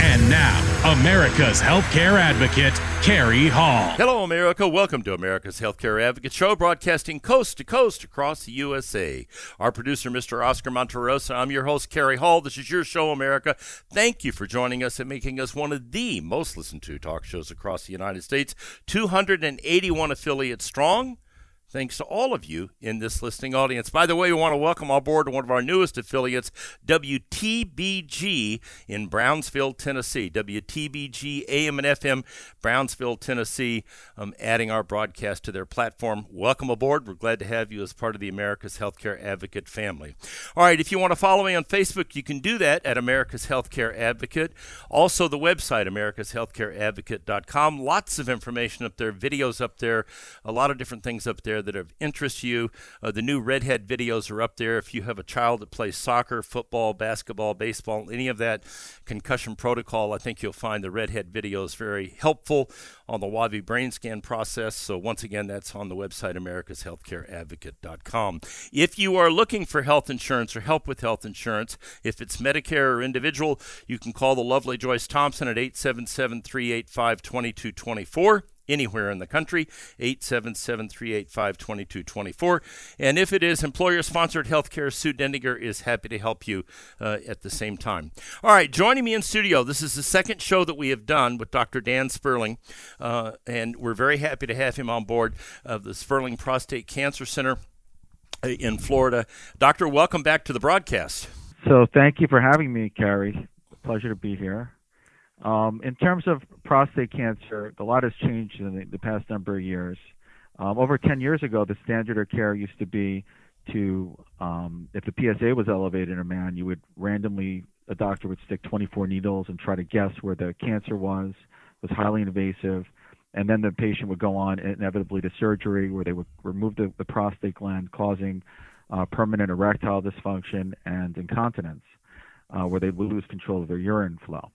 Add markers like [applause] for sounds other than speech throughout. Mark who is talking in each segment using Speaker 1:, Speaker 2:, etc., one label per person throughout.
Speaker 1: And now, America's healthcare advocate, Carrie Hall.
Speaker 2: Hello, America. Welcome to America's Healthcare Advocate Show, broadcasting coast to coast across the USA. Our producer, Mr. Oscar Monterosa. I'm your host, Carrie Hall. This is your show, America. Thank you for joining us and making us one of the most listened to talk shows across the United States. 281 affiliates strong. Thanks to all of you in this listening audience. By the way, we want to welcome on board one of our newest affiliates, WTBG in Brownsville, Tennessee. WTBG AM and FM, Brownsville, Tennessee, um, adding our broadcast to their platform. Welcome aboard. We're glad to have you as part of the America's Healthcare Advocate family. All right, if you want to follow me on Facebook, you can do that at America's Healthcare Advocate. Also, the website, americashealthcareadvocate.com. Lots of information up there, videos up there, a lot of different things up there that have interest you. Uh, the new Redhead videos are up there. If you have a child that plays soccer, football, basketball, baseball, any of that concussion protocol, I think you'll find the Redhead videos very helpful on the WAVI brain scan process. So, once again, that's on the website, americashealthcareadvocate.com. If you are looking for health insurance or help with health insurance, if it's Medicare or individual, you can call the lovely Joyce Thompson at 877 385 2224 anywhere in the country, 877 385 2224. And if it is employer sponsored healthcare, Sue Dendiger is happy to help you uh, at the same time. All right, joining me in studio, this is the second show that we have done with Dr. Dan Sperling, uh, and we're very happy to have him on board of the Sperling Prostate Cancer Center uh, in Florida. Doctor, welcome back to the broadcast.
Speaker 3: So thank you for having me, Carrie. Pleasure to be here. Um, in terms of prostate cancer, a lot has changed in the, the past number of years. Um, over 10 years ago, the standard of care used to be to, um, if the PSA was elevated in a man, you would randomly, a doctor would stick 24 needles and try to guess where the cancer was. Was highly invasive. And then the patient would go on inevitably to surgery where they would remove the, the prostate gland, causing uh, permanent erectile dysfunction and incontinence, uh, where they would lose control of their urine flow.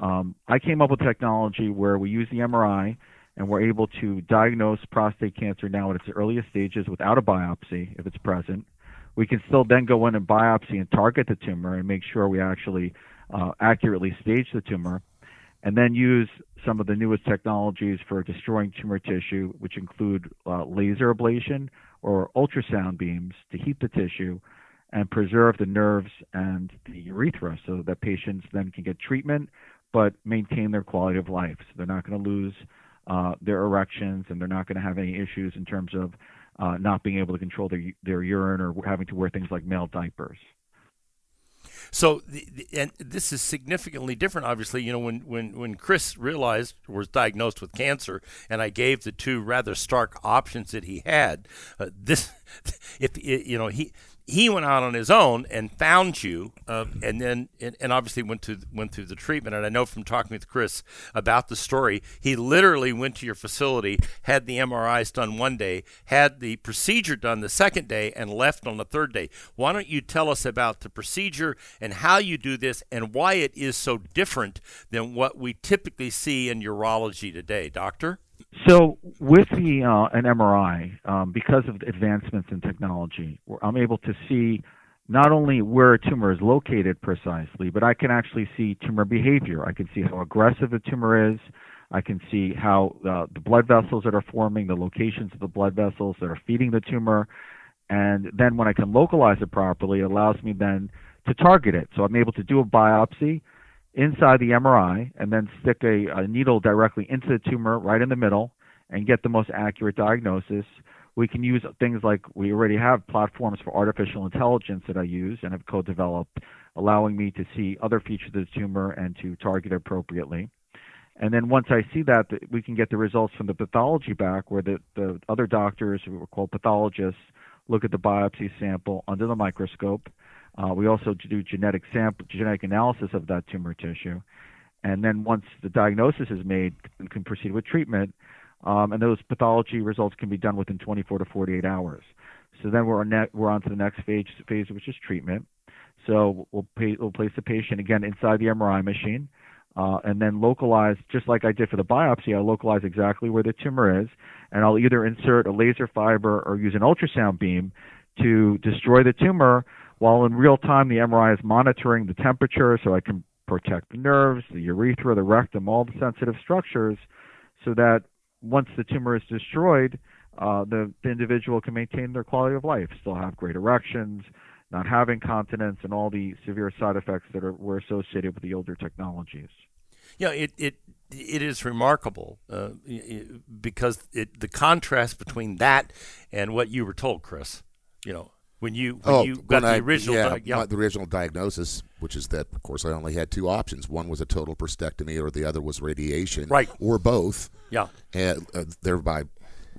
Speaker 3: Um, I came up with technology where we use the MRI and we're able to diagnose prostate cancer now at its earliest stages without a biopsy if it's present. We can still then go in and biopsy and target the tumor and make sure we actually uh, accurately stage the tumor, and then use some of the newest technologies for destroying tumor tissue, which include uh, laser ablation or ultrasound beams to heat the tissue and preserve the nerves and the urethra so that patients then can get treatment but maintain their quality of life. So they're not going to lose uh, their erections and they're not going to have any issues in terms of uh, not being able to control their, their urine or having to wear things like male diapers.
Speaker 2: So, and this is significantly different. Obviously, you know, when, when, when Chris realized was diagnosed with cancer, and I gave the two rather stark options that he had, uh, this, [laughs] if you know, he he went out on his own and found you, uh, and then and, and, obviously went to went through the treatment. And I know from talking with Chris about the story, he literally went to your facility, had the MRIs done one day, had the procedure done the second day, and left on the third day. Why don't you tell us about the procedure and how you do this, and why it is so different than what we typically see in urology today, Doctor?
Speaker 3: So with the uh, an MRI, um, because of advancements in technology, I'm able to see not only where a tumor is located precisely, but I can actually see tumor behavior. I can see how aggressive the tumor is. I can see how uh, the blood vessels that are forming, the locations of the blood vessels that are feeding the tumor, and then when I can localize it properly, it allows me then to target it. So I'm able to do a biopsy inside the MRI and then stick a, a, needle directly into the tumor right in the middle and get the most accurate diagnosis we can use things like we already have platforms for artificial intelligence that I use and have co-developed, allowing me to see other features of the tumor and to target appropriately. And then once I see that, we can get the results from the pathology back, where the, the other doctors, who are called pathologists, look at the biopsy sample under the microscope. Uh, we also do genetic sample, genetic analysis of that tumor tissue, and then once the diagnosis is made, we can proceed with treatment. Um, and those pathology results can be done within 24 to 48 hours. So then we're on, ne- we're on to the next phase, phase which is treatment. So we'll, pay, we'll place the patient again inside the MRI machine, uh, and then localize, just like I did for the biopsy, I'll localize exactly where the tumor is, and I'll either insert a laser fiber or use an ultrasound beam to destroy the tumor while in real time the MRI is monitoring the temperature so I can protect the nerves, the urethra, the rectum, all the sensitive structures, so that once the tumor is destroyed, uh, the, the individual can maintain their quality of life, still have great erections, not have incontinence, and all the severe side effects that are, were associated with the older technologies.
Speaker 2: Yeah, it, it it is remarkable uh, because it, the contrast between that and what you were told, Chris. You know, when you when
Speaker 4: oh,
Speaker 2: you got the
Speaker 4: I,
Speaker 2: original
Speaker 4: yeah,
Speaker 2: di- yeah.
Speaker 4: the original diagnosis, which is that of course I only had two options. One was a total prostatectomy, or the other was radiation,
Speaker 2: Right.
Speaker 4: or both.
Speaker 2: yeah.
Speaker 4: And uh, thereby,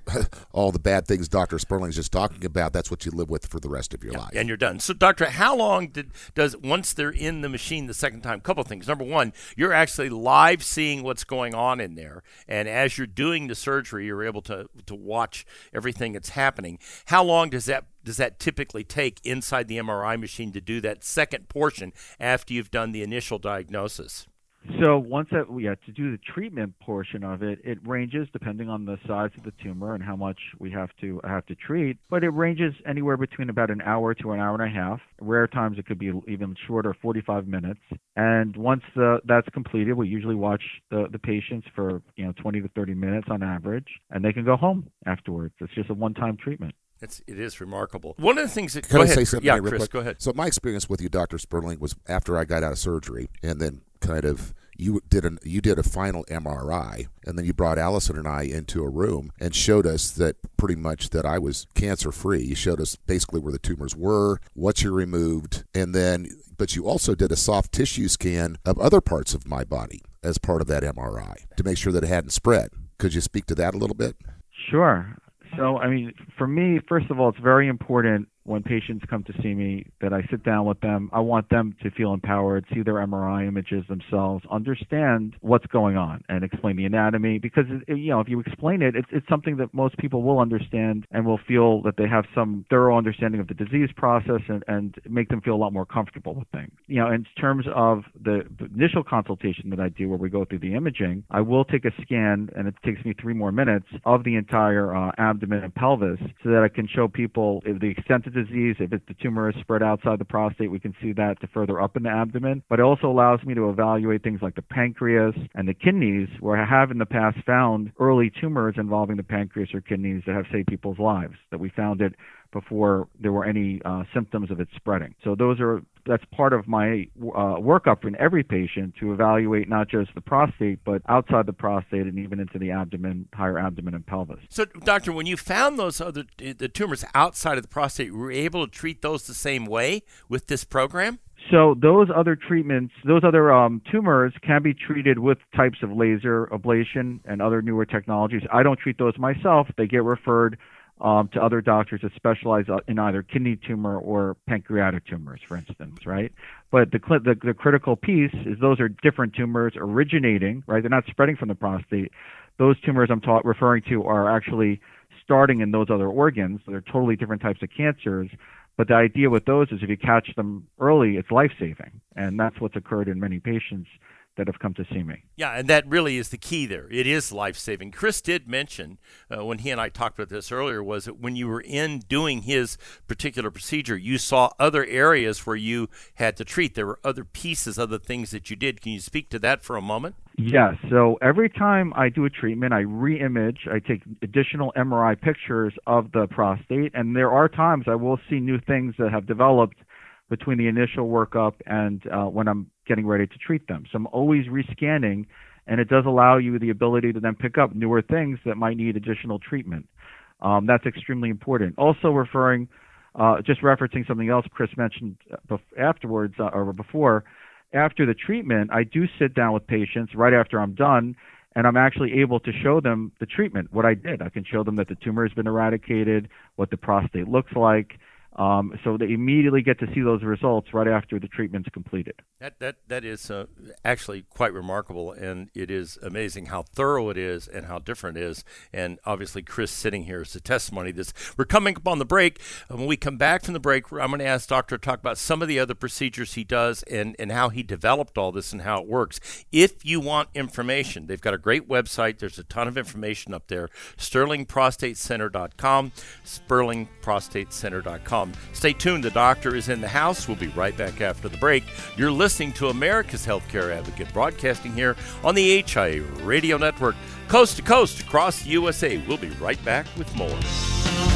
Speaker 4: [laughs] all the bad things Dr. Sperling's just talking about, that's what you live with for the rest of your life.
Speaker 2: and you're done. So, doctor, how long did does once they're in the machine the second time? Couple things. Number one, you're actually live seeing what's going on in there, and as you're doing the surgery, you're able to to watch everything that's happening. How long does that does that typically take inside the MRI machine to do that second portion after you've done the initial diagnosis?
Speaker 3: So once that yeah, to do the treatment portion of it, it ranges depending on the size of the tumor and how much we have to have to treat. But it ranges anywhere between about an hour to an hour and a half. Rare times it could be even shorter, 45 minutes. And once the, that's completed, we usually watch the the patients for you know 20 to 30 minutes on average, and they can go home afterwards. It's just a one-time treatment.
Speaker 2: It's it is remarkable. One of the things that
Speaker 4: Can
Speaker 2: go
Speaker 4: I
Speaker 2: ahead,
Speaker 4: say something
Speaker 2: Yeah, Chris,
Speaker 4: quick?
Speaker 2: go ahead.
Speaker 4: So my experience with you, Dr. Sperling, was after I got out of surgery, and then kind of you did an you did a final MRI, and then you brought Allison and I into a room and showed us that pretty much that I was cancer free. You showed us basically where the tumors were, what you removed, and then but you also did a soft tissue scan of other parts of my body as part of that MRI to make sure that it hadn't spread. Could you speak to that a little bit?
Speaker 3: Sure. So, I mean, for me, first of all, it's very important when patients come to see me that I sit down with them. I want them to feel empowered, see their MRI images themselves, understand what's going on, and explain the anatomy. Because you know, if you explain it, it's it's something that most people will understand and will feel that they have some thorough understanding of the disease process and and make them feel a lot more comfortable with things. You know, in terms of the, initial consultation that I do, where we go through the imaging, I will take a scan, and it takes me three more minutes of the entire uh, abdomen and pelvis, so that I can show people the extent of disease, if the tumor is spread outside the prostate, we can see that to further up in the abdomen. But it also allows me to evaluate things like the pancreas and the kidneys, where I have in the past found early tumors involving the pancreas or kidneys that have saved people's lives. That we found it before there were any uh, symptoms of it spreading. So those are that's part of my uh, workup in every patient to evaluate not just the prostate, but outside the prostate and even into the abdomen, higher abdomen and pelvis.
Speaker 2: So, doctor, when you found those other the tumors outside of the prostate, were you able to treat those the same way with this program?
Speaker 3: So those other treatments, those other um, tumors can be treated with types of laser ablation and other newer technologies. I don't treat those myself. They get referred um, to other doctors that specialize uh, in either kidney tumor or pancreatic tumors, for instance, right? But the, the the critical piece is those are different tumors originating, right? They're not spreading from the prostate. Those tumors I'm ta- referring to are actually starting in those other organs. They're totally different types of cancers. But the idea with those is if you catch them early, it's life saving. And that's what's occurred in many patients that have come to see me.
Speaker 2: Yeah, and that really is the key there. It is life saving. Chris did mention uh, when he and I talked about this earlier was that when you were in doing his particular procedure, you saw other areas where you had to treat. There were other pieces, other things that you did. Can you speak to that for a moment?
Speaker 3: Yes. So every time I do a treatment, I re-image. I take additional MRI pictures of the prostate, and there are times I will see new things that have developed between the initial workup and uh, when I'm getting ready to treat them. So I'm always rescanning, and it does allow you the ability to then pick up newer things that might need additional treatment. Um, that's extremely important. Also, referring, uh, just referencing something else Chris mentioned bef- afterwards uh, or before, after the treatment, I do sit down with patients right after I'm done, and I'm actually able to show them the treatment, what I did. I can show them that the tumor has been eradicated, what the prostate looks like, um, so they immediately get to see those results right after the treatment's completed.
Speaker 2: That that that is uh, actually quite remarkable, and it is amazing how thorough it is and how different it is. And obviously, Chris sitting here is a testimony. This we're coming up on the break. When we come back from the break, I'm going to ask Doctor to talk about some of the other procedures he does and and how he developed all this and how it works. If you want information, they've got a great website. There's a ton of information up there. SterlingProstateCenter.com. SterlingProstateCenter.com. Stay tuned. The doctor is in the house. We'll be right back after the break. You're listening to America's Healthcare Advocate, broadcasting here on the HIA Radio Network, coast to coast across the USA. We'll be right back with more.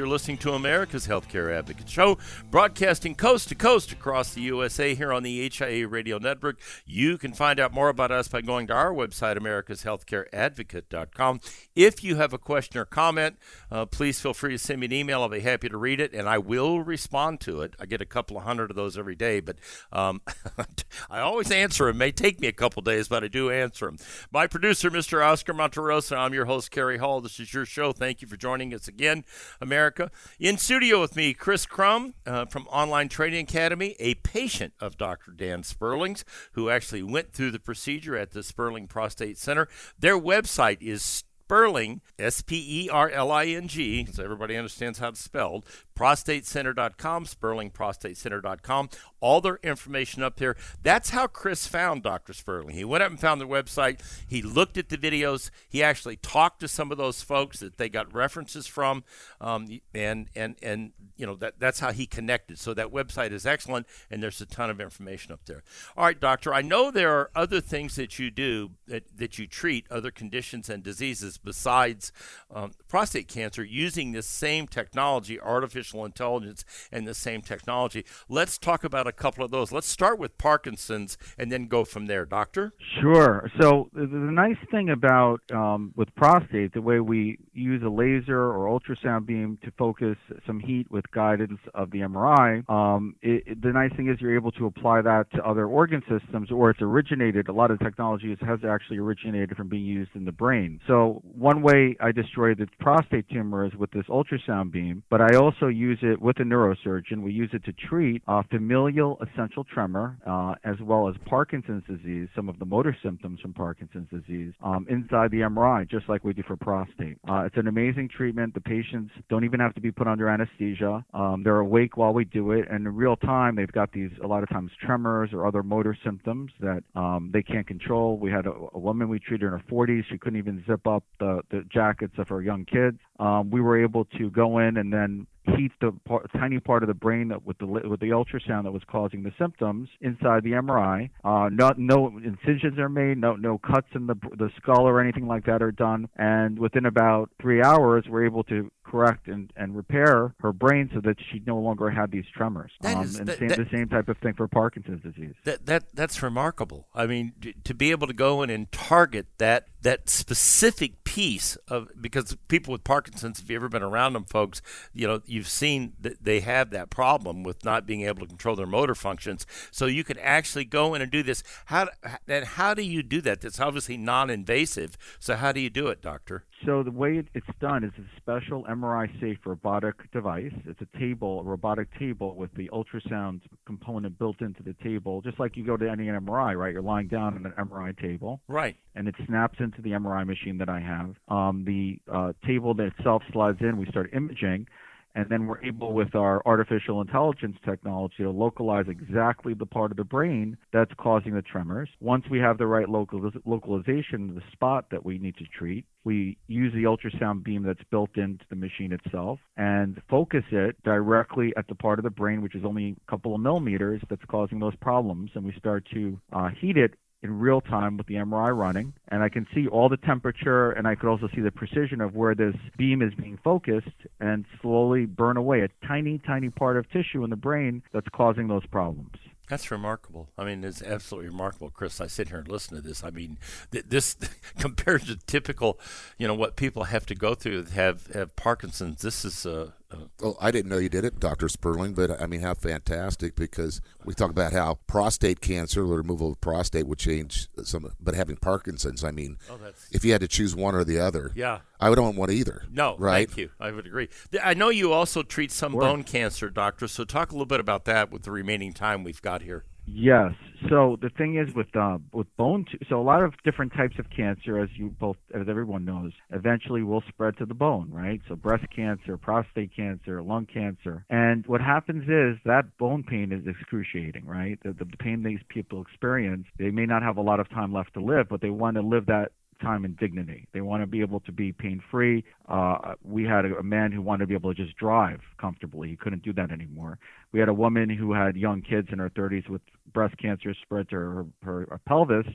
Speaker 2: You're listening to America's Healthcare Advocate Show, broadcasting coast to coast across the USA here on the HIA Radio Network. You can find out more about us by going to our website, americashealthcareadvocate.com. If you have a question or comment, uh, please feel free to send me an email. I'll be happy to read it, and I will respond to it. I get a couple of hundred of those every day, but um, [laughs] I always answer them. It may take me a couple days, but I do answer them. My producer, Mr. Oscar Monterosa, I'm your host, Carrie Hall. This is your show. Thank you for joining us again. America. In studio with me, Chris Crum uh, from Online Trading Academy, a patient of Dr. Dan Sperling's, who actually went through the procedure at the Sperling Prostate Center. Their website is Sperling, S P E R L I N G, so everybody understands how it's spelled, prostatecenter.com, sperlingprostatecenter.com. All their information up there. That's how Chris found Dr. Sperling. He went up and found their website. He looked at the videos. He actually talked to some of those folks that they got references from, um, and and and you know that that's how he connected. So that website is excellent, and there's a ton of information up there. All right, doctor. I know there are other things that you do that, that you treat other conditions and diseases besides um, prostate cancer using this same technology, artificial intelligence, and the same technology. Let's talk about a couple of those. Let's start with Parkinson's and then go from there, doctor.
Speaker 3: Sure. So the, the nice thing about um, with prostate, the way we use a laser or ultrasound beam to focus some heat with guidance of the MRI, um, it, it, the nice thing is you're able to apply that to other organ systems, or it's originated. A lot of technology has actually originated from being used in the brain. So one way I destroy the prostate tumor is with this ultrasound beam, but I also use it with a neurosurgeon. We use it to treat uh, familial essential tremor uh, as well as Parkinson's disease, some of the motor symptoms from Parkinson's disease, um, inside the MRI, just like we do for prostate. Uh, it's an amazing treatment. The patients don't even have to be put under anesthesia. Um, they're awake while we do it, and in real time, they've got these a lot of times tremors or other motor symptoms that um, they can't control. We had a, a woman we treated in her 40s. She couldn't even zip up the, the jackets of her young kids. Um, we were able to go in and then heat the part, tiny part of the brain that with the with the ultrasound that was causing the symptoms inside the MRI. Uh, no, no incisions are made, no no cuts in the the skull or anything like that are done, and within about three hours, we're able to correct and, and repair her brain so that she no longer had these tremors.
Speaker 2: That
Speaker 3: um,
Speaker 2: is-
Speaker 3: and
Speaker 2: that-
Speaker 3: same,
Speaker 2: that-
Speaker 3: the same type of thing for Parkinson's disease.
Speaker 2: That that that's remarkable. I mean, to be able to go in and target that that specific piece of because people with Parkinson's, if you've ever been around them, folks, you know, you've seen that they have that problem with not being able to control their motor functions. So you can actually go in and do this. How and how do you do that? That's obviously non-invasive. So how do you do it, doctor?
Speaker 3: So the way it's done is a special MRI-safe robotic device. It's a table, a robotic table with the ultrasound component built into the table, just like you go to any MRI, right? You're lying down on an MRI table,
Speaker 2: Right.
Speaker 3: and it snaps into the MRI machine that I have. Um, the uh, table that itself slides in. We start imaging, and then we're able with our artificial intelligence technology to localize exactly the part of the brain that's causing the tremors. Once we have the right local, localization the spot that we need to treat, we use the ultrasound beam that's built into the machine itself and focus it directly at the part of the brain which is only a couple of millimeters that's causing those problems and we start to uh, heat it in real time with the MRI running, and I can see all the temperature, and I could also see the precision of where this beam is being focused, and slowly burn away a tiny, tiny part of tissue in the brain that's causing those problems.
Speaker 2: That's remarkable. I mean, it's absolutely remarkable, Chris. I sit here and listen to this. I mean, th- this [laughs] compared to typical, you know, what people have to go through have have Parkinson's. This is a,
Speaker 4: well, I didn't know you did it, Doctor Sperling, but I mean, how fantastic! Because we talk about how prostate cancer, the removal of prostate, would change some, but having Parkinson's, I mean, oh, if you had to choose one or the other,
Speaker 2: yeah,
Speaker 4: I would not want one either.
Speaker 2: No,
Speaker 4: right?
Speaker 2: Thank you. I would agree. I know you also treat some sure. bone cancer, doctor. So talk a little bit about that with the remaining time we've got here.
Speaker 3: Yes. So the thing is with uh, with bone, t- so a lot of different types of cancer, as you both, as everyone knows, eventually will spread to the bone, right? So breast cancer, prostate cancer, lung cancer, and what happens is that bone pain is excruciating, right? The, the pain these people experience, they may not have a lot of time left to live, but they want to live that time and dignity. They want to be able to be pain free. Uh, we had a, a man who wanted to be able to just drive comfortably. He couldn't do that anymore. We had a woman who had young kids in her 30s with breast cancer spread to her, her, her pelvis,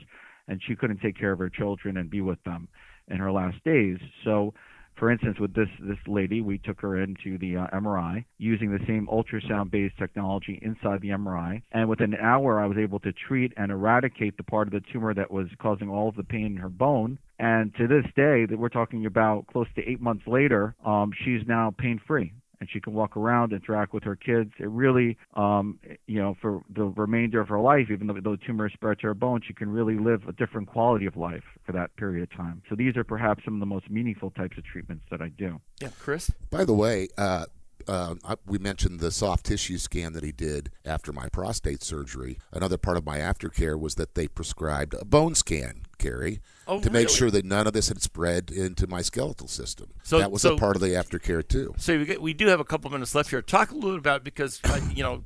Speaker 3: and she couldn't take care of her children and be with them in her last days. So for instance, with this this lady, we took her into the uh, MRI using the same ultrasound-based technology inside the MRI, and within an hour, I was able to treat and eradicate the part of the tumor that was causing all of the pain in her bone. And to this day, that we're talking about close to eight months later, um, she's now pain-free and she can walk around, interact with her kids. It really, um, you know, for the remainder of her life, even though the tumor spread to her bone, she can really live a different quality of life for that period of time. So these are perhaps some of the most meaningful types of treatments that I do.
Speaker 2: Yeah, Chris.
Speaker 4: By the way, uh, uh, we mentioned the soft tissue scan that he did after my prostate surgery. Another part of my aftercare was that they prescribed a bone scan, Carrie,
Speaker 2: oh,
Speaker 4: to
Speaker 2: really?
Speaker 4: make sure that none of this had spread into my skeletal system. So that was so, a part of the aftercare too.
Speaker 2: So we, get, we do have a couple minutes left here. Talk a little bit about because uh, you know.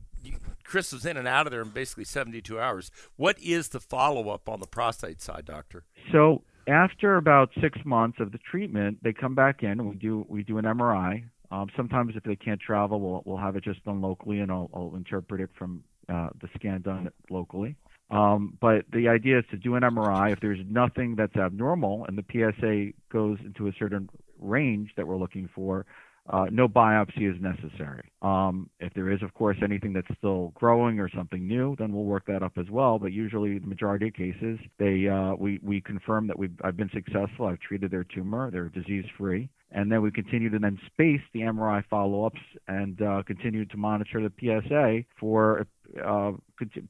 Speaker 2: Chris was in and out of there in basically 72 hours. What is the follow up on the prostate side, doctor?
Speaker 3: So after about six months of the treatment, they come back in and we do we do an MRI um, sometimes if they can't travel, we'll we'll have it just done locally, and I'll, I'll interpret it from uh, the scan done locally. Um, but the idea is to do an MRI. If there's nothing that's abnormal and the PSA goes into a certain range that we're looking for, uh, no biopsy is necessary. Um, if there is, of course, anything that's still growing or something new, then we'll work that up as well. But usually, the majority of cases, they uh, we we confirm that we've I've been successful. I've treated their tumor. They're disease free and then we continue to then space the MRI follow-ups and uh, continue to monitor the PSA for a uh,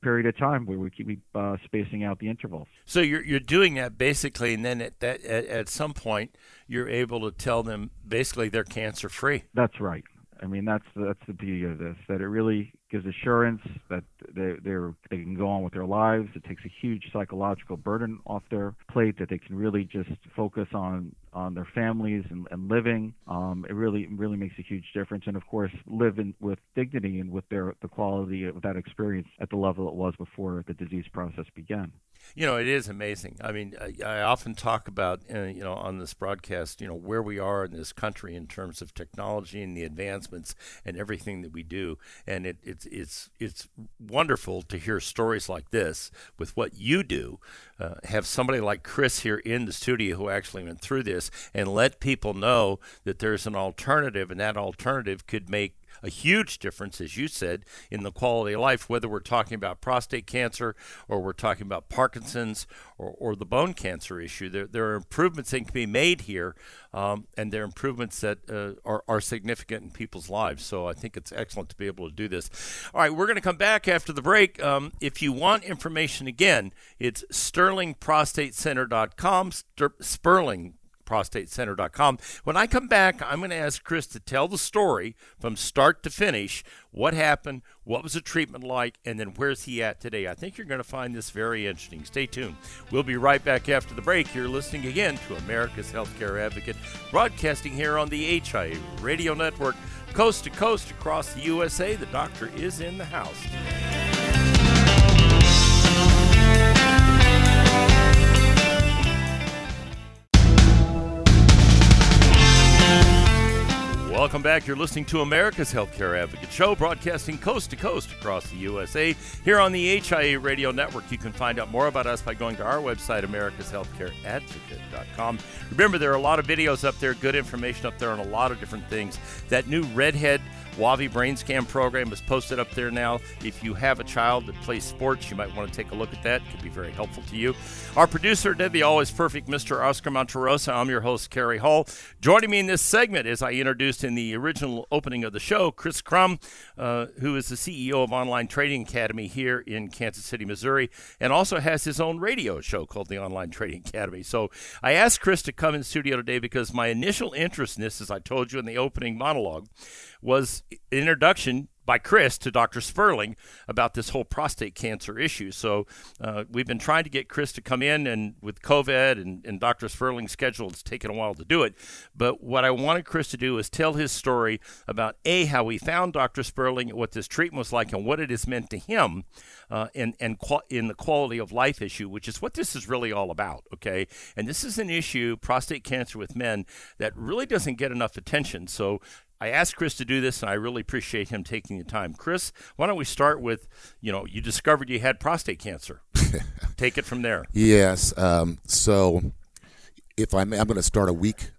Speaker 3: period of time where we keep uh, spacing out the intervals.
Speaker 2: So you're you're doing that basically, and then at that at, at some point you're able to tell them basically they're cancer free.
Speaker 3: That's right. I mean that's that's the beauty of this that it really gives assurance that they they can go on with their lives. It takes a huge psychological burden off their plate that they can really just focus on on their families and, and living. Um, it really really makes a huge difference, and of course, live with dignity and with their the quality of that experience at the level it was before the disease process began.
Speaker 2: You know, it is amazing. I mean, I, I often talk about, uh, you know, on this broadcast, you know, where we are in this country in terms of technology and the advancements and everything that we do, and it, it, it's it's it's wonderful to hear stories like this with what you do. Uh, have somebody like Chris here in the studio who actually went through this and let people know that there's an alternative, and that alternative could make a huge difference, as you said, in the quality of life, whether we're talking about prostate cancer or we're talking about Parkinson's or, or the bone cancer issue. There, there are improvements that can be made here, um, and there are improvements that uh, are, are significant in people's lives. So I think it's excellent to be able to do this. All right, we're going to come back after the break. Um, if you want information again, it's sterlingprostatecenter.com, Ster- Sperling prostatecenter.com. When I come back, I'm going to ask Chris to tell the story from start to finish what happened, what was the treatment like, and then where's he at today. I think you're going to find this very interesting. Stay tuned. We'll be right back after the break. You're listening again to America's Healthcare Advocate, broadcasting here on the HIA Radio Network coast to coast across the USA. The doctor is in the house. Welcome back. You're listening to America's Healthcare Advocate Show, broadcasting coast to coast across the USA. Here on the HIA Radio Network, you can find out more about us by going to our website, americashealthcareadvocate.com. Remember, there are a lot of videos up there, good information up there on a lot of different things. That new Redhead Wavi Brain Scan program is posted up there now. If you have a child that plays sports, you might want to take a look at that. It could be very helpful to you. Our producer, Debbie, always perfect, Mr. Oscar Monterosa. I'm your host, Carrie Hall. Joining me in this segment, as I introduced in the original opening of the show, Chris Crum, uh, who is the CEO of Online Trading Academy here in Kansas City, Missouri, and also has his own radio show called the Online Trading Academy. So I asked Chris to come in studio today because my initial interest in this, as I told you in the opening monologue, was introduction by Chris to Dr. Sperling about this whole prostate cancer issue. So uh, we've been trying to get Chris to come in, and with COVID and, and Dr. Sperling's schedule, it's taken a while to do it. But what I wanted Chris to do is tell his story about A, how we found Dr. Sperling, what this treatment was like, and what it has meant to him. Uh, and and in the quality of life issue, which is what this is really all about. Okay, and this is an issue, prostate cancer with men, that really doesn't get enough attention. So I asked Chris to do this, and I really appreciate him taking the time. Chris, why don't we start with, you know, you discovered you had prostate cancer. [laughs] Take it from there.
Speaker 4: Yes. Um, so, if I'm, I'm going to start a week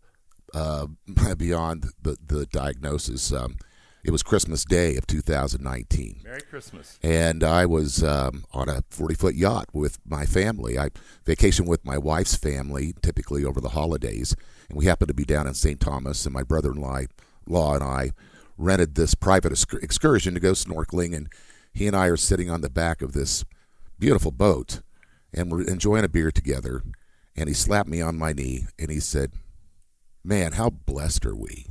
Speaker 4: uh, [laughs] beyond the the diagnosis. Um, it was Christmas Day of 2019.
Speaker 2: Merry Christmas.
Speaker 4: And I was um, on a 40 foot yacht with my family. I vacation with my wife's family, typically over the holidays. And we happened to be down in St. Thomas, and my brother in law Law and I rented this private excursion to go snorkeling, and he and I are sitting on the back of this beautiful boat, and we're enjoying a beer together. And he slapped me on my knee, and he said, "Man, how blessed are we?"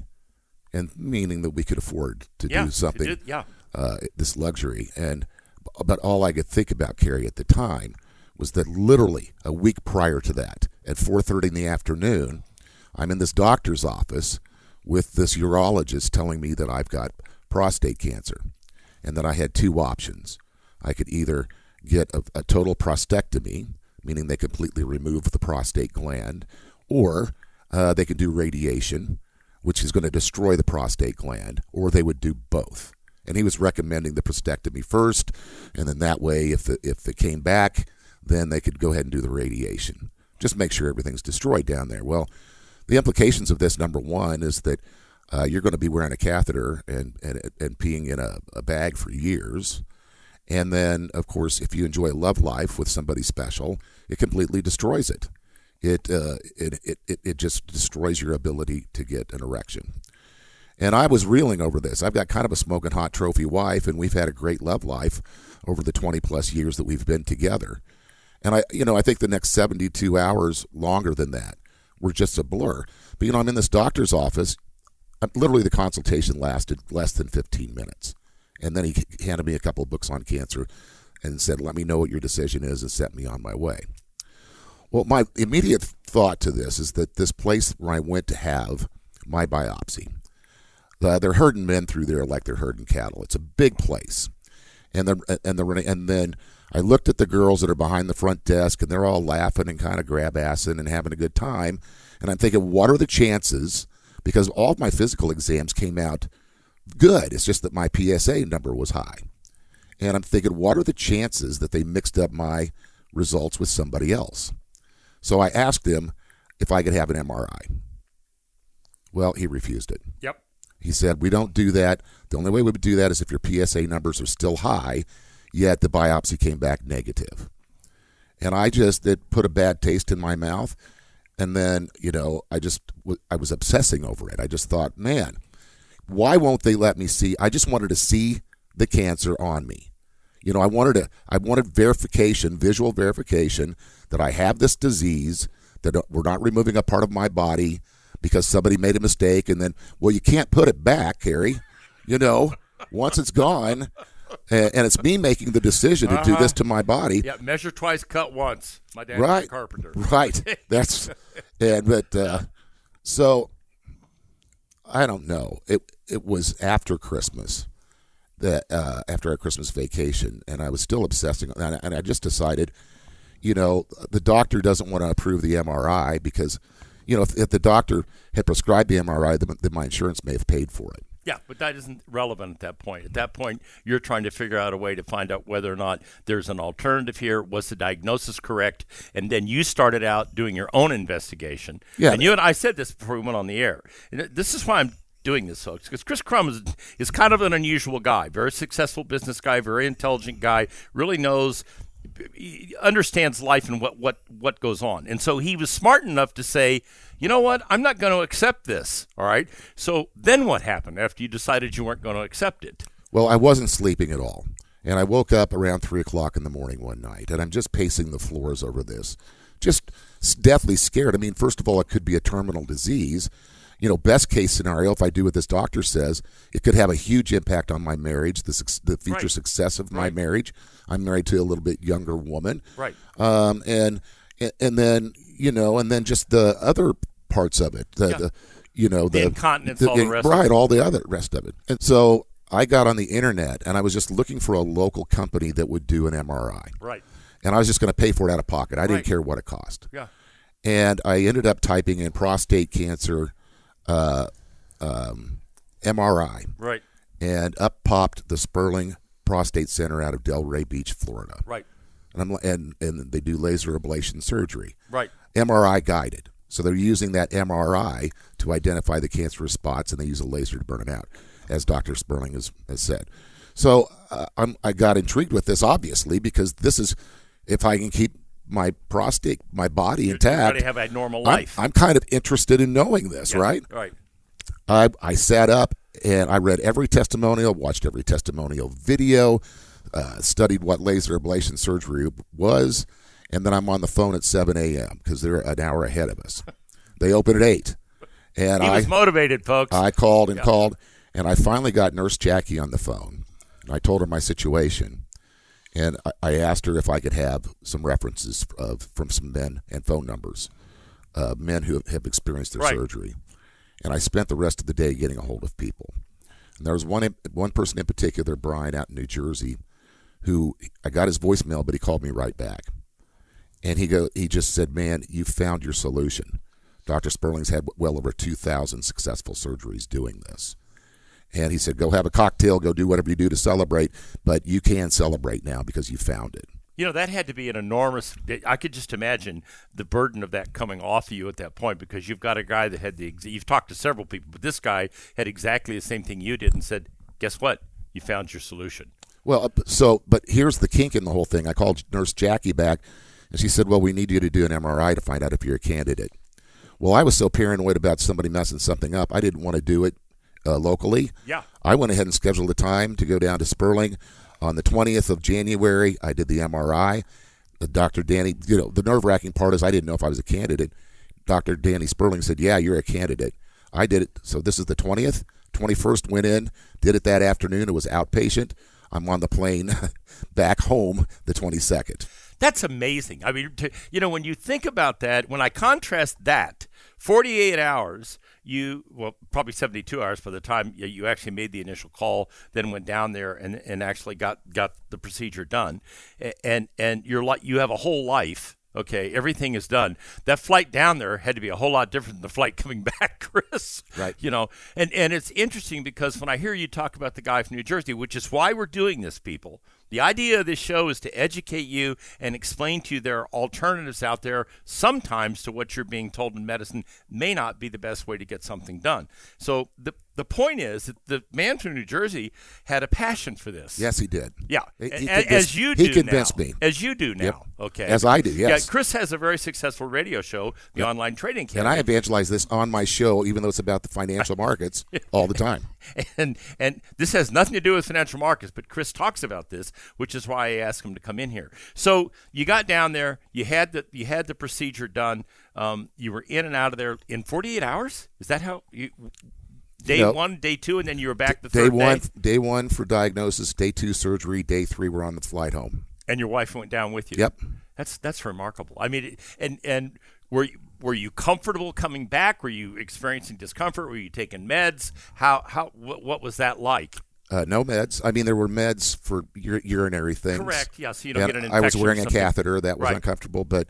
Speaker 4: And meaning that we could afford to
Speaker 2: yeah,
Speaker 4: do something,
Speaker 2: yeah,
Speaker 4: uh, this luxury. And but all I could think about, Carrie, at the time was that literally a week prior to that, at 4:30 in the afternoon, I'm in this doctor's office with this urologist telling me that I've got prostate cancer and that I had two options. I could either get a, a total prostatectomy, meaning they completely remove the prostate gland, or uh, they could do radiation, which is going to destroy the prostate gland, or they would do both. And he was recommending the prostatectomy first, and then that way, if the, if it came back, then they could go ahead and do the radiation. Just make sure everything's destroyed down there. Well, the implications of this, number one, is that uh, you're going to be wearing a catheter and, and, and peeing in a, a bag for years. And then, of course, if you enjoy a love life with somebody special, it completely destroys it. It, uh, it, it, it, it just destroys your ability to get an erection. And I was reeling over this. I've got kind of a smoking hot trophy wife, and we've had a great love life over the 20 plus years that we've been together. And I, you know, I think the next 72 hours longer than that were just a blur. But you know, I'm in this doctor's office. Uh, literally, the consultation lasted less than 15 minutes, and then he handed me a couple books on cancer, and said, "Let me know what your decision is," and set me on my way. Well, my immediate thought to this is that this place where I went to have my biopsy, uh, they're herding men through there like they're herding cattle. It's a big place, and they're and they're and then I looked at the girls that are behind the front desk, and they're all laughing and kind of grab assing and having a good time. And I'm thinking, what are the chances? Because all of my physical exams came out good. It's just that my PSA number was high. And I'm thinking, what are the chances that they mixed up my results with somebody else? So I asked him if I could have an MRI. Well, he refused it.
Speaker 2: Yep.
Speaker 4: He said, We don't do that. The only way we would do that is if your PSA numbers are still high yet the biopsy came back negative. And I just it put a bad taste in my mouth. And then, you know, I just I was obsessing over it. I just thought, man, why won't they let me see? I just wanted to see the cancer on me. You know, I wanted to I wanted verification, visual verification that I have this disease that we're not removing a part of my body because somebody made a mistake and then well you can't put it back, Harry. You know, once it's gone, and, and, it's me making the decision to uh-huh. do this to my body.
Speaker 2: Yeah, measure twice, cut once. My dad
Speaker 4: right,
Speaker 2: carpenter. [laughs]
Speaker 4: Right. That's and but uh, so I don't know. It it was after Christmas, that uh, after our Christmas vacation, and I was still obsessing, and I, and I just decided, you know, the doctor doesn't want to approve the MRI because, you know, if, if the doctor had prescribed the MRI, then, then my insurance may have paid for it.
Speaker 2: Yeah, but that isn't relevant at that point. At that point, you're trying to figure out a way to find out whether or not there's an alternative here. Was the diagnosis correct? And then you started out doing your own investigation.
Speaker 4: Yeah.
Speaker 2: And you and I said this before we went on the air. And This is why I'm doing this, folks, because Chris Crum is, is kind of an unusual guy, very successful business guy, very intelligent guy, really knows understands life and what, what, what goes on. And so he was smart enough to say, you know what, I'm not going to accept this. All right. So then what happened after you decided you weren't going to accept it?
Speaker 4: Well, I wasn't sleeping at all. And I woke up around 3 o'clock in the morning one night, and I'm just pacing the floors over this. Just deathly scared. I mean, first of all, it could be a terminal disease. You know, best case scenario, if I do what this doctor says, it could have a huge impact on my marriage, the, suc- the future
Speaker 2: Right.
Speaker 4: success of my
Speaker 2: Right.
Speaker 4: marriage. I'm married to a little bit younger woman.
Speaker 2: Right.
Speaker 4: Um, and, and then, you know, and then just the other parts of it. The,
Speaker 2: Yeah.
Speaker 4: the you know,
Speaker 2: The
Speaker 4: the,
Speaker 2: incontinence, all the rest of
Speaker 4: Right, all the other rest of it. And so I got on the internet and I was just looking for a local company that would do an MRI.
Speaker 2: Right.
Speaker 4: And I was just going to pay for it out of pocket. I didn't
Speaker 2: Right.
Speaker 4: care what it cost.
Speaker 2: Yeah.
Speaker 4: And I ended up typing in prostate cancer uh, um, MRI,
Speaker 2: Right.
Speaker 4: and up popped the Sperling Prostate Center out of Delray Beach, Florida.
Speaker 2: Right.
Speaker 4: And, I'm, and, and they do laser ablation surgery.
Speaker 2: Right.
Speaker 4: MRI guided. So they're using that MRI to identify the cancerous spots, and they use a laser to burn them out, as Dr. Sperling has, has said. So uh, I'm, I got intrigued with this, obviously, because this is if I can keep my prostate, my body intact.
Speaker 2: have a normal
Speaker 4: I'm,
Speaker 2: life.
Speaker 4: I'm kind of interested in knowing this,
Speaker 2: Yeah.
Speaker 4: right?
Speaker 2: Right.
Speaker 4: I, I sat up and I read every testimonial, watched every testimonial video, uh, studied what laser ablation surgery was, and then I'm on the phone at 7 a.m. because they're an hour ahead of us. They open at 8. And
Speaker 2: He
Speaker 4: I,
Speaker 2: was motivated, folks.
Speaker 4: I called and
Speaker 2: Yeah.
Speaker 4: called, and I finally got Nurse Jackie on the phone. And I told her my situation, and I, I asked her if I could have some references of, from some men and phone numbers, uh, men who have experienced their
Speaker 2: Right.
Speaker 4: surgery. And I spent the rest of the day getting a hold of people. And there was one one person in particular, Brian, out in New Jersey, who I got his voicemail, but he called me right back, and he go he just said, "Man, you found your solution." Dr. Sperling's had well over 2,000 successful surgeries doing this. And he said, go have a cocktail, go do whatever you do to celebrate, but you can celebrate now because you found it.
Speaker 2: You know, that had to be an enormous. I could just imagine the burden of that coming off of you at that point because you've got a guy that had the. You've talked to several people, but this guy had exactly the same thing you did and said, "Guess what? You found your solution."
Speaker 4: Well, so, but here's the kink in the whole thing. I called Nurse Jackie back, and she said, well, we need you to do an MRI to find out if you're a candidate. Well, I was so paranoid about somebody messing something up, I didn't want to do it uh, locally.
Speaker 2: Yeah.
Speaker 4: I went ahead and scheduled a time to go down to Sperling on the 20th of January. I did the MRI. The Dr. Danny, you know, the nerve wracking part is I didn't know if I was a candidate. Dr. Danny Sperling said, Yeah, you're a candidate. I did it. So this is the 20th. 21st went in, did it that afternoon. It was outpatient. I'm on the plane [laughs] back home the 22nd.
Speaker 2: That's amazing. I mean, to, you know, when you think about that, when I contrast that, 48 hours, you, well, probably 72 hours by the time you- you actually made the initial call, then went down there and, and actually got, got the procedure done. And, and you're like, you have a whole life. Okay, everything is done. That flight down there had to be a whole lot different than the flight coming [laughs] back, Chris.
Speaker 4: Right.
Speaker 2: You know, and, and it's interesting because when I hear you talk about the guy from New Jersey, which is why we're doing this, people, the idea of this show is to educate you and explain to you there are alternatives out there. Sometimes to what you're being told in medicine may not be the best way to get something done. So the the point is that the man from New Jersey had a passion for this.
Speaker 4: Yes, he did.
Speaker 2: Yeah,
Speaker 4: He- he
Speaker 2: as you do
Speaker 4: he convinced
Speaker 2: now.
Speaker 4: me.
Speaker 2: As you do now.
Speaker 4: Yep.
Speaker 2: Okay.
Speaker 4: As I do, yes.
Speaker 2: Yeah, Chris has a very successful radio show, the Online Trading Academy.
Speaker 4: And I evangelize this on my show, even though it's about the financial [laughs] markets all the time. [laughs]
Speaker 2: and and this has nothing to do with financial markets, but Chris talks about this, which is why I asked him to come in here. So you got down there, you had the you had the procedure done, um, you were in and out of there in 48 hours. Is that how you? Day
Speaker 4: No.
Speaker 2: one, day two, and then you were back the
Speaker 4: Day
Speaker 2: third
Speaker 4: one,
Speaker 2: day,
Speaker 4: day one for diagnosis. Day two surgery. Day three, we're on the flight home.
Speaker 2: and your wife went down with you.
Speaker 4: Yep.
Speaker 2: That's that's remarkable. I mean, and and were you, were you comfortable coming back? Were you experiencing discomfort? Were you taking meds? How how what, what was that like?
Speaker 4: Uh, no meds. I mean, there were meds for ur- urinary things.
Speaker 2: Correct. Yeah. So you don't
Speaker 4: And
Speaker 2: get an infection.
Speaker 4: I was wearing a catheter. That was
Speaker 2: Right.
Speaker 4: uncomfortable, but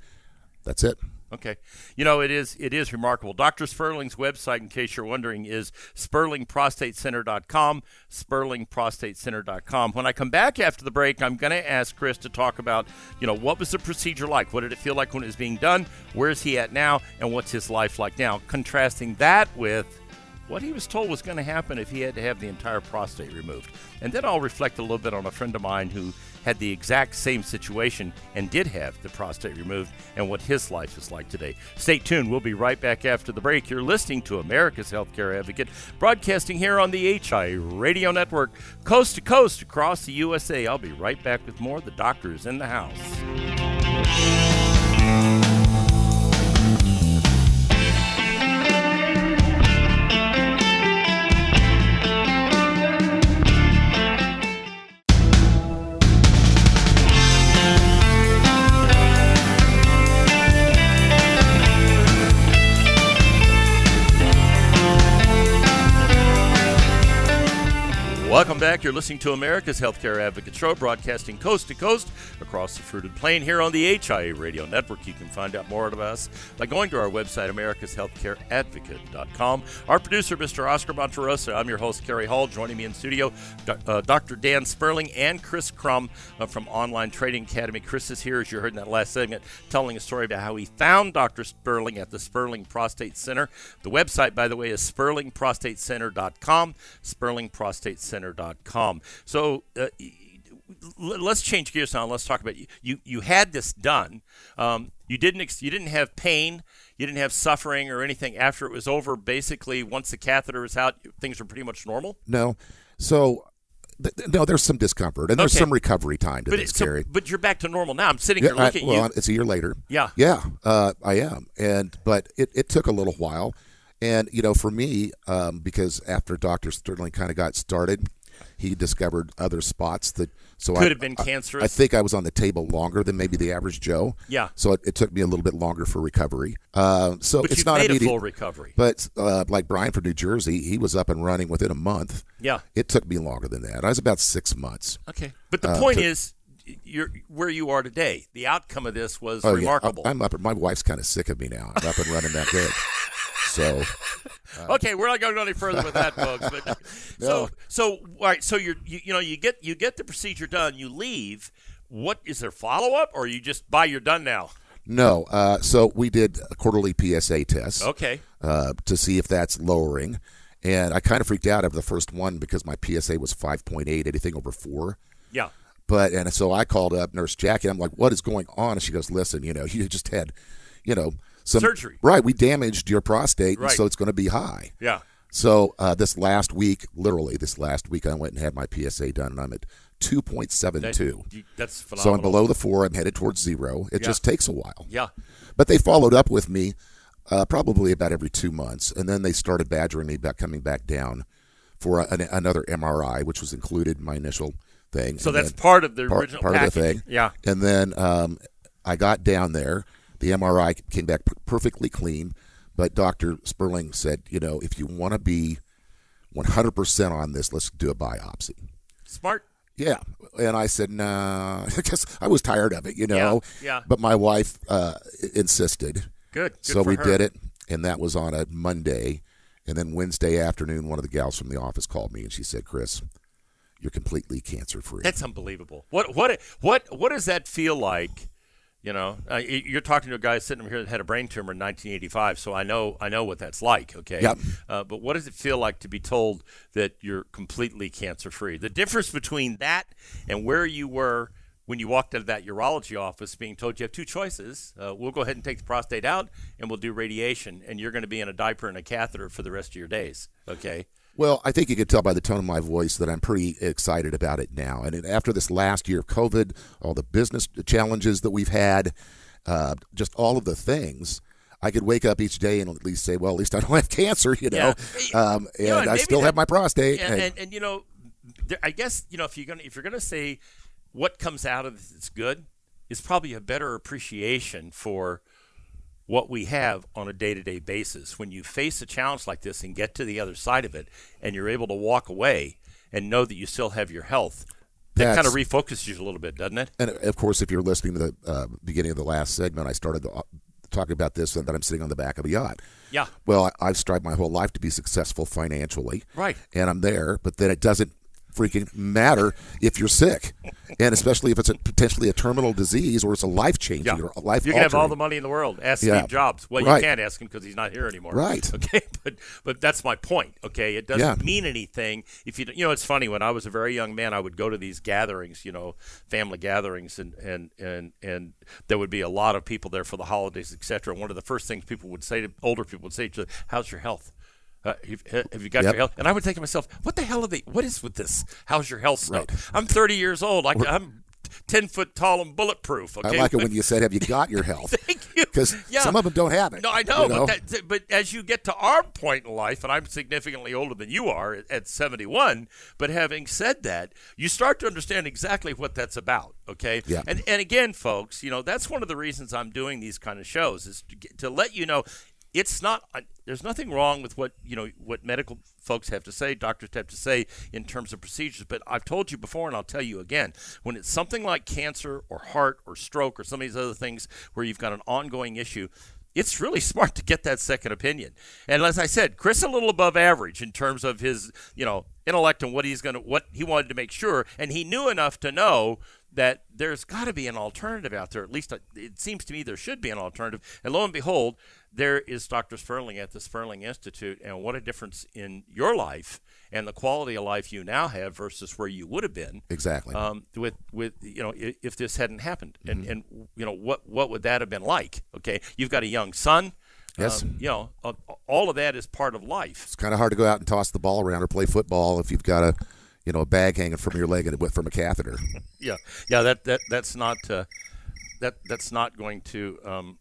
Speaker 4: that's it.
Speaker 2: Okay. You know, it is it is remarkable. Dr. Sperling's website, in case you're wondering, is sperlingprostatecenter.com, sperlingprostatecenter.com. When I come back after the break, I'm going to ask Chris to talk about, you know, what was the procedure like? What did it feel like when it was being done? Where's he at now? And what's his life like now? Contrasting that with what he was told was going to happen if he had to have the entire prostate removed. And then I'll reflect a little bit on a friend of mine who had the exact same situation and did have the prostate removed and what his life is like today. Stay tuned. We'll be right back after the break. You're listening to America's Healthcare Advocate, broadcasting here on the HI Radio Network, coast to coast across the USA. I'll be right back with more. The doctor's in the house. Welcome back. You're listening to America's Healthcare Advocate Show, broadcasting coast to coast across the fruited plain here on the HIA Radio Network. You can find out more about us by going to our website, americashealthcareadvocate.com. Our producer, Mr. Oscar Monterosa. I'm your host, Carrie Hall. Joining me in studio, uh, Dr. Dan Sperling and Chris Crum uh, from Online Trading Academy. Chris is here, as you heard in that last segment, telling a story about how he found Dr. Sperling at the Sperling Prostate Center. The website, by the way, is sperlingprostatecenter.com, sperlingprostatecenter.com. So uh, let's change gears now. Let's talk about you. You, you had this done. Um, you didn't ex- you didn't have pain. You didn't have suffering or anything after it was over. Basically, once the catheter was out, things were pretty much normal.
Speaker 4: No. So, no, there's some discomfort and there's
Speaker 2: Okay.
Speaker 4: some recovery time to
Speaker 2: But
Speaker 4: this,
Speaker 2: it, so, but you're back to normal now. I'm sitting
Speaker 4: Yeah,
Speaker 2: here
Speaker 4: I-
Speaker 2: looking
Speaker 4: well,
Speaker 2: at you.
Speaker 4: it's a year later.
Speaker 2: Yeah.
Speaker 4: Yeah, uh, I am, and but it, it took a little while, and you know, for me, um, because after Doctor Sperling kind of got started, he discovered other spots that so
Speaker 2: Could
Speaker 4: I,
Speaker 2: have been cancerous.
Speaker 4: I, think I was on the table longer than maybe the average Joe.
Speaker 2: Yeah.
Speaker 4: So it, it took me a little bit longer for recovery. Uh, so
Speaker 2: But
Speaker 4: it's not
Speaker 2: made a full recovery.
Speaker 4: But uh, like Brian from New Jersey, he was up and running within a month.
Speaker 2: Yeah.
Speaker 4: It took me longer than that. I was about six months.
Speaker 2: Okay. But the
Speaker 4: Uh,
Speaker 2: point
Speaker 4: to-
Speaker 2: is, you're where you are today. The outcome of this was
Speaker 4: Oh,
Speaker 2: remarkable.
Speaker 4: Yeah. I'm up. My wife's kind of sick of me now. I'm up and running that good. [laughs] So [laughs]
Speaker 2: okay, we're not going to go any further with that, folks. But [laughs] so,
Speaker 4: No.
Speaker 2: so all right. So you're, you, you know, you get you get the procedure done. You leave. What is there follow up, or you just buy you're done now?
Speaker 4: no. Uh, so we did a quarterly PSA test.
Speaker 2: Okay.
Speaker 4: uh, to see if that's lowering. And I kind of freaked out after the first one because my PSA was 5.8, anything over four.
Speaker 2: Yeah.
Speaker 4: But and so I called up Nurse Jackie. I'm like, "What is going on?" And she goes, "Listen, you know, you just had, you know, some
Speaker 2: Surgery.
Speaker 4: Right, we damaged your prostate,
Speaker 2: Right.
Speaker 4: and so it's going to be high."
Speaker 2: Yeah.
Speaker 4: So uh, this last week, literally this last week, I went and had my PSA done, and I'm at 2.72.
Speaker 2: That- you- that's
Speaker 4: so. I'm below the four. I'm headed towards zero. It
Speaker 2: Yeah.
Speaker 4: just takes a while.
Speaker 2: Yeah.
Speaker 4: But they followed up with me uh, probably about every two months, and then they started badgering me about coming back down for a, an, another MRI, which was included in my initial thing.
Speaker 2: So
Speaker 4: And
Speaker 2: that's part of the
Speaker 4: part,
Speaker 2: original
Speaker 4: part of the thing.
Speaker 2: Yeah.
Speaker 4: And then um, I got down there. The MRI came back perfectly clean, but Doctor Sperling said, you know, if you want to be 100% on this, let's do a biopsy.
Speaker 2: Smart.
Speaker 4: Yeah, and I said no, nah, [laughs] because I was tired of it, you know.
Speaker 2: Yeah, yeah.
Speaker 4: But my wife uh, insisted,
Speaker 2: Good. Good
Speaker 4: so we
Speaker 2: her.
Speaker 4: did it, and that was on a Monday, and then Wednesday afternoon, one of the gals from the office called me, and she said, "Chris, you're completely cancer free."
Speaker 2: That's unbelievable. What what what what does that feel like? You know, uh, you're talking to a guy sitting here that had a brain tumor in 1985, so I know I know what that's like. Okay.
Speaker 4: Yep.
Speaker 2: Uh, but what does it feel like to be told that you're completely cancer free? The difference between that and where you were when you walked out of that urology office, being told you have two choices: uh, we'll go ahead and take the prostate out, and we'll do radiation, and you're going to be in a diaper and a catheter for the rest of your days. Okay.
Speaker 4: Well, I think you could tell by the tone of my voice that I'm pretty excited about it now. And after this last year of COVID, all the business challenges that we've had, uh, just all of the things, I could wake up each day and at least say, well, at least I don't [laughs] have cancer, you know,
Speaker 2: Yeah.
Speaker 4: um, and
Speaker 2: You know, and
Speaker 4: I still
Speaker 2: that-
Speaker 4: have my prostate.
Speaker 2: and,
Speaker 4: and-
Speaker 2: and, you know, there, I guess you know if you're gonna if you're gonna say what comes out of this is good, is probably a better appreciation for what we have on a day to day basis. When you face a challenge like this and get to the other side of it, and you're able to walk away and know that you still have your health, that kind of refocuses you a little bit, doesn't it?
Speaker 4: And of course, if you're listening to the uh, beginning of the last segment, I started uh, talking about this and that I'm sitting on the back of a yacht.
Speaker 2: Yeah.
Speaker 4: Well, I, I've strived my whole life to be successful financially.
Speaker 2: Right.
Speaker 4: And I'm there, but then it doesn't freaking matter if you're sick, and especially if it's a, potentially a terminal disease or it's a life changing
Speaker 2: Yeah.
Speaker 4: or a life
Speaker 2: You can have all the money in the world. Ask
Speaker 4: Yeah.
Speaker 2: Steve Jobs. Well,
Speaker 4: Right.
Speaker 2: you can't ask him because he's not here anymore.
Speaker 4: Right. [laughs]
Speaker 2: Okay. But but that's my point. Okay. It doesn't
Speaker 4: Yeah.
Speaker 2: mean anything if you. You know, it's funny. When I was a very young man, I would go to these gatherings. You know, family gatherings, and and and and there would be a lot of people there for the holidays, etc. One of the first things people would say to older people would say to, "How's your health?" Uh, have, have you got
Speaker 4: Yep.
Speaker 2: your health? And I would think to myself, "What the hell are they? What is with this? How's your health stuff?"
Speaker 4: Right.
Speaker 2: I'm 30 years old. I, I'm 10 foot tall and bulletproof.
Speaker 4: I like it when [laughs] you said, "Have you got your health?"
Speaker 2: Thank you.
Speaker 4: Because
Speaker 2: Yeah.
Speaker 4: some of them don't have it.
Speaker 2: No, I know,
Speaker 4: you know?
Speaker 2: But, that, but as you get to our point in life, and I'm significantly older than you are at- at 71, but having said that, you start to understand exactly what that's about. Okay.
Speaker 4: Yeah.
Speaker 2: And and again, folks, you know that's one of the reasons I'm doing these kind of shows is to, get, to let you know. It's not. There's nothing wrong with what you know. What medical folks have to say, doctors have to say in terms of procedures. But I've told you before, and I'll tell you again. When it's something like cancer or heart or stroke or some of these other things where you've got an ongoing issue, it's really [laughs] smart to get that second opinion. And as I said, Chris a little above average in terms of his, you know, intellect and what he's going to what he wanted to make sure and he knew enough to know that there's got to be an alternative out there. At least uh, it seems to me there should be an alternative. And lo and behold, there is Dr. Sperling at the Sperling Institute and what a difference in your life and the quality of life you now have versus where you would have been
Speaker 4: Exactly.
Speaker 2: um, with with you know if, if this hadn't happened and
Speaker 4: Mm-hmm.
Speaker 2: and you know what what would that have been like okay you've got a young son
Speaker 4: Yes.
Speaker 2: um, you know uh, all of that is part of life
Speaker 4: it's kind of hard to go out and toss the ball around or play football if you've got a, you know, a bag hanging from your leg and from a catheter. [laughs]
Speaker 2: yeah yeah that that that's not uh, that that's not going to um,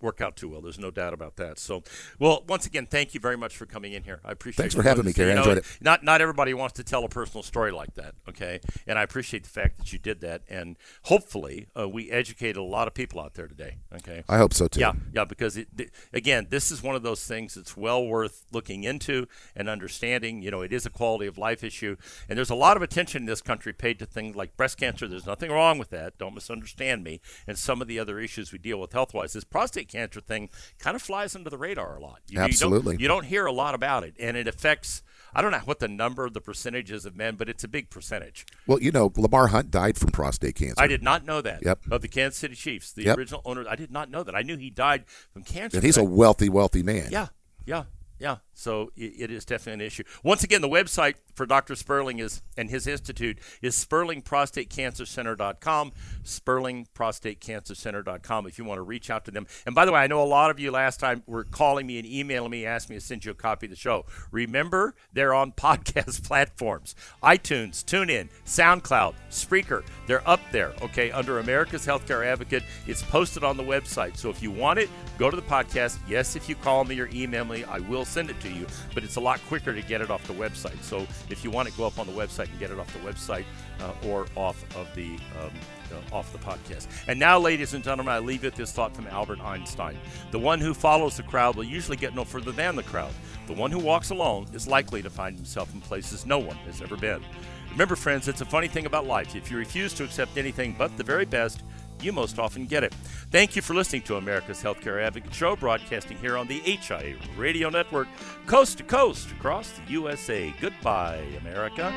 Speaker 2: work out too well there's no doubt about that so well once again thank you very much for coming in here i appreciate
Speaker 4: Thanks for having me, Carrie. I
Speaker 2: You know,
Speaker 4: enjoyed it.
Speaker 2: not not everybody wants to tell a personal story like that okay and i appreciate the fact that you did that and hopefully uh, we educated a lot of people out there today okay
Speaker 4: I hope so too.
Speaker 2: Yeah, yeah, because it, th- again, this is one of those things that's well worth looking into and understanding. You know, it is a quality of life issue, and there's a lot of attention in this country paid to things like breast cancer. There's nothing wrong with that. Don't misunderstand me. And some of the other issues we deal with health-wise, this prostate cancer thing kind of flies under the radar a lot. You,
Speaker 4: Absolutely.
Speaker 2: You don't, you don't hear a lot about it, and it affects. I don't know what the number, the percentage is of men, but it's a big percentage.
Speaker 4: Well, you know, Lamar Hunt died from prostate cancer.
Speaker 2: I did not know that.
Speaker 4: Yep.
Speaker 2: Of the Kansas City Chiefs, the
Speaker 4: Yep.
Speaker 2: original owner. I did not know that. I knew he died from cancer.
Speaker 4: And he's a wealthy, wealthy man.
Speaker 2: yeah, yeah, yeah. So it, is definitely an issue. Once again, the website for Dr. Sperling is and his institute is sperlingprostatecancercenter.com, sperlingprostatecancercenter.com if you want to reach out to them. And by the way, I know a lot of you last time were calling me and emailing me, asking me to send you a copy of the show. Remember, they're on [laughs] podcast platforms iTunes, TuneIn, SoundCloud, Spreaker. They're up there, okay, under America's Healthcare Advocate. It's posted on the website. So if you want it, go to the podcast. Yes, if you call me or email me, I will send it to you, but it's a lot quicker to get it off the website. So if you want it, go up on the website and get it off the website uh, or off of the um, uh, off the podcast. And now, ladies and gentlemen, I leave you with this thought from Albert Einstein: the one who follows the crowd will usually get no further than the crowd. The one who walks alone is likely to find himself in places no one has ever been. Remember, friends, it's a funny thing about life. If you refuse to accept anything but the very best, you most often get it. Thank you for listening to America's Healthcare Advocate Show, broadcasting here on the HIA Radio Network, coast to coast across the USA. Goodbye, America.